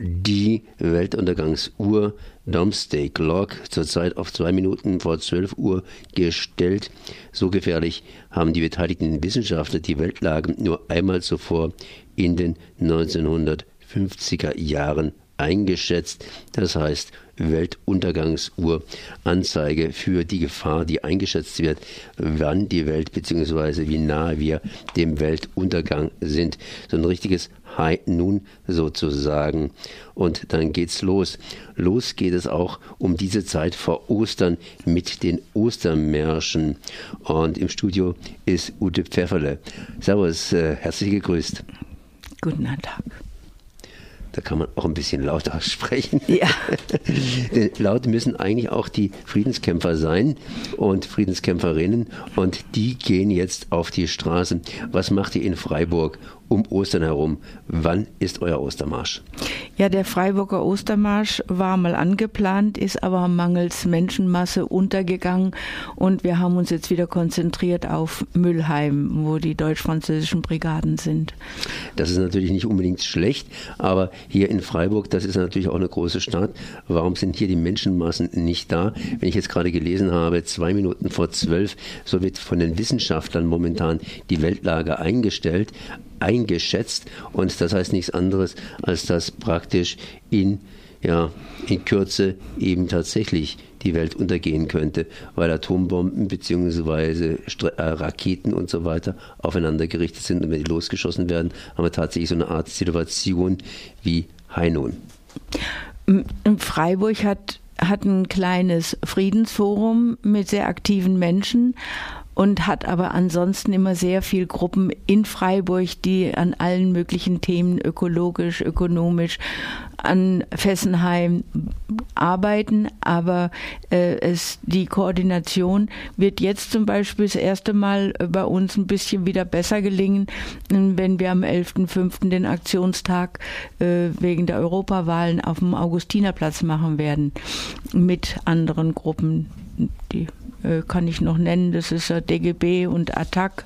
die Weltuntergangsuhr Domesday Clock zurzeit auf zwei Minuten vor 12 Uhr gestellt. So gefährlich haben die beteiligten Wissenschaftler die Weltlage nur einmal zuvor in den 1950er Jahren eingeschätzt. Das heißt, Weltuntergangsuhr Anzeige für die Gefahr, die eingeschätzt wird, wann die Welt bzw. wie nahe wir dem Weltuntergang sind. So ein richtiges High Nun sozusagen. Und dann geht's los. Los geht es auch um diese Zeit vor Ostern mit den Ostermärschen. Und im Studio ist Ute Pfefferle. Servus, äh, herzlich gegrüßt. Guten Tag. Da kann man auch ein bisschen lauter sprechen. Ja. Denn laut müssen eigentlich auch die Friedenskämpfer sein und Friedenskämpferinnen und die gehen jetzt auf die Straßen. Was macht ihr in Freiburg um Ostern herum. Wann ist euer Ostermarsch? Ja, der Freiburger Ostermarsch war mal angeplant, ist aber mangels Menschenmasse untergegangen und wir haben uns jetzt wieder konzentriert auf Müllheim, wo die deutsch-französischen Brigaden sind. Das ist natürlich nicht unbedingt schlecht, aber hier in Freiburg, das ist natürlich auch eine große Stadt. Warum sind hier die Menschenmassen nicht da? Wenn ich jetzt gerade gelesen habe, zwei Minuten vor zwölf, so wird von den Wissenschaftlern momentan die Weltlage eingestellt eingeschätzt und das heißt nichts anderes, als dass praktisch in, ja, in Kürze eben tatsächlich die Welt untergehen könnte, weil Atombomben bzw. Äh, Raketen und so weiter aufeinander gerichtet sind und wenn die losgeschossen werden, haben wir tatsächlich so eine Art Situation wie Hainon. Freiburg hat hat ein kleines Friedensforum mit sehr aktiven Menschen und hat aber ansonsten immer sehr viel Gruppen in Freiburg, die an allen möglichen Themen ökologisch, ökonomisch an Fessenheim arbeiten, aber äh, es, die Koordination wird jetzt zum Beispiel das erste Mal bei uns ein bisschen wieder besser gelingen, wenn wir am 11.05. den Aktionstag äh, wegen der Europawahlen auf dem Augustinerplatz machen werden mit anderen Gruppen, die äh, kann ich noch nennen, das ist DGB und Attac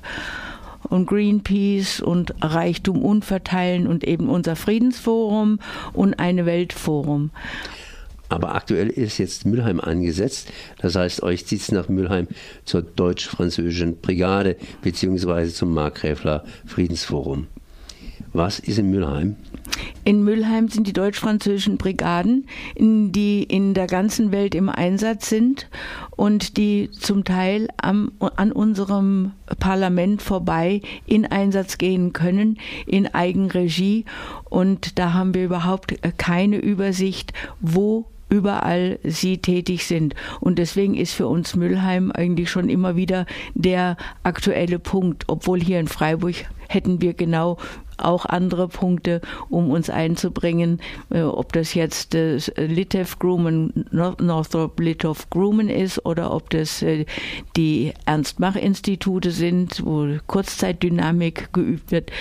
und Greenpeace und Reichtum unverteilen und eben unser Friedensforum und eine Weltforum. Aber aktuell ist jetzt Mülheim angesetzt. Das heißt, euch zieht es nach Mülheim zur deutsch-französischen Brigade beziehungsweise zum Markgräfler Friedensforum. Was ist in Mülheim? In Mülheim sind die deutsch-französischen Brigaden, die in der ganzen Welt im Einsatz sind und die zum Teil am, an unserem Parlament vorbei in Einsatz gehen können, in Eigenregie. Und da haben wir überhaupt keine Übersicht, wo überall sie tätig sind. Und deswegen ist für uns Mülheim eigentlich schon immer wieder der aktuelle Punkt, obwohl hier in Freiburg hätten wir genau auch andere Punkte, um uns einzubringen, äh, ob das jetzt das Litev Grumman, Northrop Litow Grumman ist oder ob das äh, die Ernst-Mach-Institute sind, wo Kurzzeitdynamik geübt wird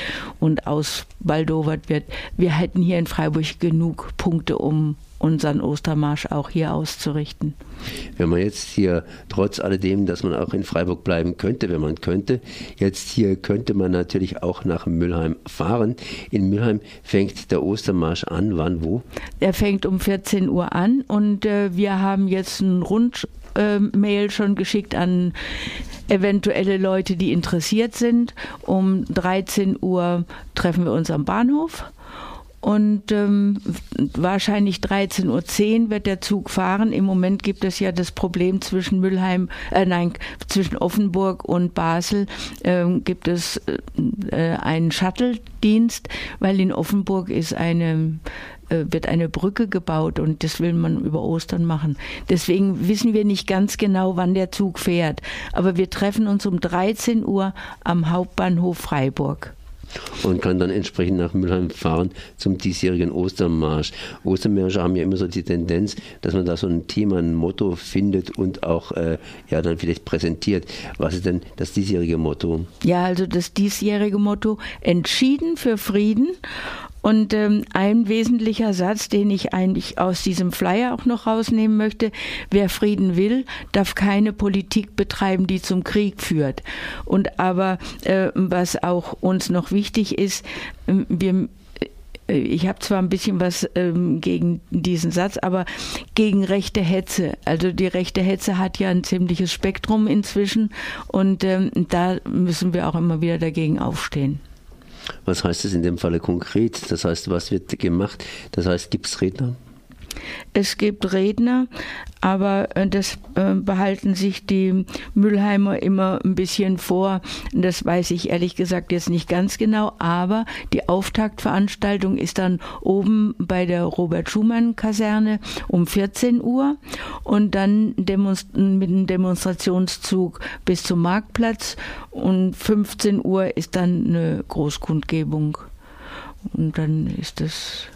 und ausbaldowert wird. Wir hätten hier in Freiburg genug Punkte, um unseren Ostermarsch auch hier auszurichten. Wenn man jetzt hier, trotz alledem, dass man auch in Freiburg bleiben könnte, wenn man könnte, jetzt hier könnte man natürlich auch nach Mülheim fahren. In Mülheim fängt der Ostermarsch an. Wann, wo? Er fängt um 14 Uhr an und äh, wir haben jetzt ein Rundmail äh, schon geschickt an eventuelle Leute, die interessiert sind. Um 13 Uhr treffen wir uns am Bahnhof und ähm, wahrscheinlich 13.10 Uhr wird der Zug fahren. Im Moment gibt es ja das Problem zwischen Mülheim, äh, nein, zwischen Offenburg und Basel ähm, gibt es äh, einen Shuttle-Dienst, weil in Offenburg ist eine äh, wird eine Brücke gebaut und das will man über Ostern machen. Deswegen wissen wir nicht ganz genau, wann der Zug fährt. Aber wir treffen uns um 13 Uhr am Hauptbahnhof Freiburg und kann dann entsprechend nach Mülheim fahren zum diesjährigen Ostermarsch. Ostermärsche haben ja immer so die Tendenz, dass man da so ein Thema, ein Motto findet und auch äh, ja dann vielleicht präsentiert. Was ist denn das diesjährige Motto? Ja, also das diesjährige Motto entschieden für Frieden und ähm, ein wesentlicher Satz, den ich eigentlich aus diesem Flyer auch noch rausnehmen möchte, wer Frieden will, darf keine Politik betreiben, die zum Krieg führt. Und aber äh, was auch uns noch wichtig ist, äh, wir äh, ich habe zwar ein bisschen was ähm, gegen diesen Satz, aber gegen rechte Hetze. Also die rechte Hetze hat ja ein ziemliches Spektrum inzwischen und ähm, da müssen wir auch immer wieder dagegen aufstehen. Was heißt es in dem Falle konkret? Das heißt, was wird gemacht? Das heißt, gibt es Redner? Es gibt Redner, aber äh, das äh, behalten sich die Müllheimer immer ein bisschen vor. Das weiß ich ehrlich gesagt jetzt nicht ganz genau, aber die Auftaktveranstaltung ist dann oben bei der Robert-Schumann-Kaserne um 14 Uhr und dann mit einem Demonstrationszug bis zum Marktplatz und 15 Uhr ist dann eine Großkundgebung. Und dann ist das,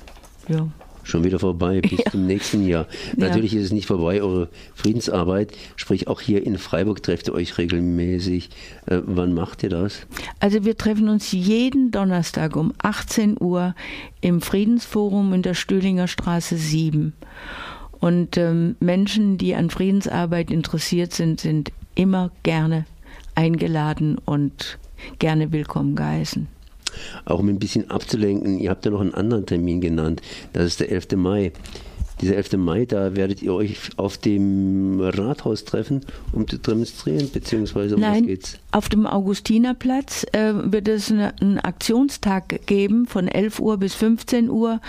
ja schon wieder vorbei bis ja. zum nächsten Jahr. Natürlich ja. ist es nicht vorbei, eure Friedensarbeit, sprich auch hier in Freiburg trefft ihr euch regelmäßig. Äh, wann macht ihr das? Also wir treffen uns jeden Donnerstag um 18 Uhr im Friedensforum in der Stühlinger Straße 7. Und ähm, Menschen, die an Friedensarbeit interessiert sind, sind immer gerne eingeladen und gerne willkommen geheißen auch um ein bisschen abzulenken, ihr habt ja noch einen anderen Termin genannt, das ist der 11. Mai. Dieser 11. Mai, da werdet ihr euch auf dem Rathaus treffen, um zu demonstrieren, beziehungsweise um Nein, was geht's? Auf dem Augustinerplatz äh, wird es eine, einen Aktionstag geben von 11 Uhr bis 15 Uhr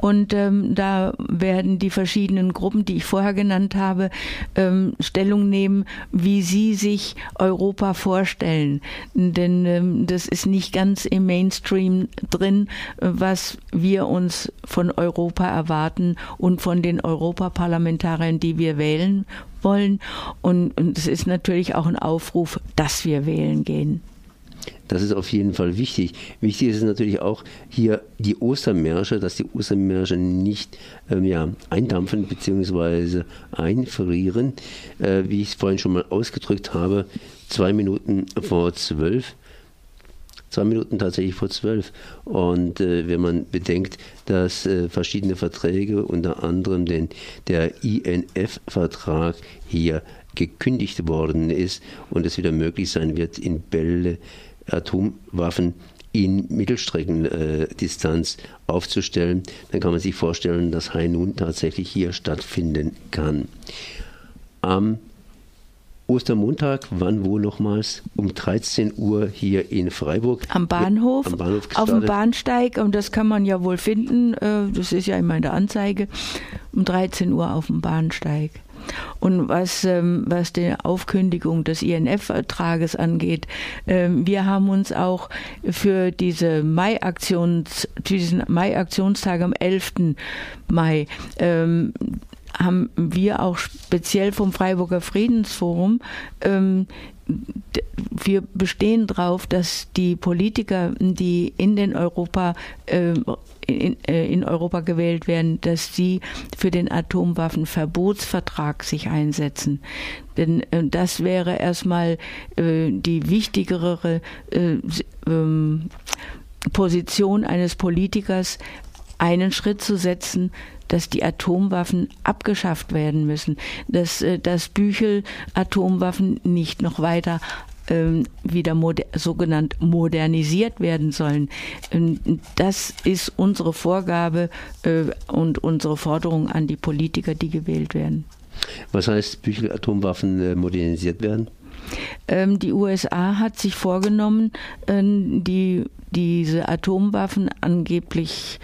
und ähm, da werden die verschiedenen Gruppen, die ich vorher genannt habe, ähm, Stellung nehmen, wie sie sich Europa vorstellen. Denn ähm, das ist nicht ganz im Mainstream drin, was wir uns von Europa erwarten und von den Europaparlamentariern, die wir wählen wollen. Und, und es ist natürlich auch ein Aufruf, dass wir wählen gehen. Das ist auf jeden Fall wichtig. Wichtig ist natürlich auch hier die Ostermärsche, dass die Ostermärsche nicht ähm, ja, eindampfen bzw. einfrieren. Äh, wie ich es vorhin schon mal ausgedrückt habe, zwei Minuten vor zwölf. Zwei Minuten tatsächlich vor zwölf. Und äh, wenn man bedenkt, dass äh, verschiedene Verträge, unter anderem den, der INF-Vertrag hier gekündigt worden ist und es wieder möglich sein wird, in Bälle Atomwaffen in Mittelstreckendistanz aufzustellen, dann kann man sich vorstellen, dass Hai nun tatsächlich hier stattfinden kann. Am Ostermontag, wann wo nochmals? Um 13 Uhr hier in Freiburg. Am Bahnhof, am Bahnhof auf dem Bahnsteig, und das kann man ja wohl finden, äh, das ist ja immer in der Anzeige, um 13 Uhr auf dem Bahnsteig. Und was, ähm, was die Aufkündigung des INF-Vertrages angeht, ähm, wir haben uns auch für diese Mai-Aktions, diesen Mai-Aktionstag am 11. Mai ähm, haben wir auch speziell vom Freiburger Friedensforum ähm, wir bestehen darauf, dass die Politiker, die in den Europa äh, in, äh, in, Europa gewählt werden, dass sie für den Atomwaffenverbotsvertrag sich einsetzen. Denn äh, das wäre erstmal äh, die wichtigere äh, ähm, Position eines Politikers, einen Schritt zu setzen, dass die Atomwaffen abgeschafft werden müssen, dass, äh, dass Büchel Atomwaffen nicht noch weiter ähm, wieder moder sogenannt modernisiert werden sollen. Ähm, das ist unsere Vorgabe äh, und unsere Forderung an die Politiker, die gewählt werden. Was heißt Büchel-Atomwaffen äh, modernisiert werden? Ähm, die USA hat sich vorgenommen, äh, die, diese Atomwaffen, angeblich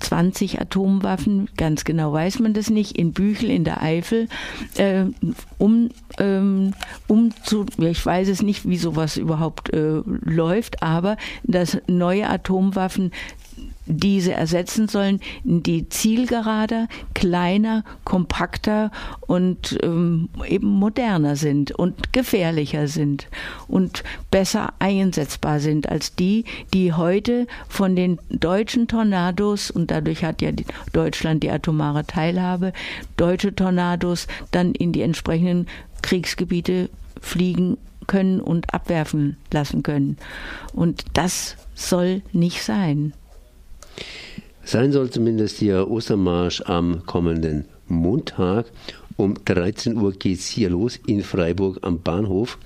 20 Atomwaffen, ganz genau weiß man das nicht, in Büchel in der Eifel, äh, um, ähm, um zu, ich weiß es nicht, wie sowas überhaupt äh, läuft, aber dass neue Atomwaffen diese ersetzen sollen, die zielgerader, kleiner, kompakter und ähm, eben moderner sind und gefährlicher sind und besser einsetzbar sind als die, die heute von den deutschen Tornados, und dadurch hat ja Deutschland die atomare Teilhabe, deutsche Tornados dann in die entsprechenden Kriegsgebiete fliegen können und abwerfen lassen können. Und das soll nicht sein. Sein soll zumindest der Ostermarsch am kommenden Montag. Um 13 Uhr geht es hier los in Freiburg am Bahnhof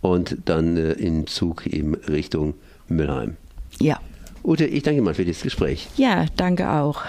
und dann äh, im Zug in Richtung Müllheim. Ja. Ute, ich danke mal für das Gespräch. Ja, danke auch.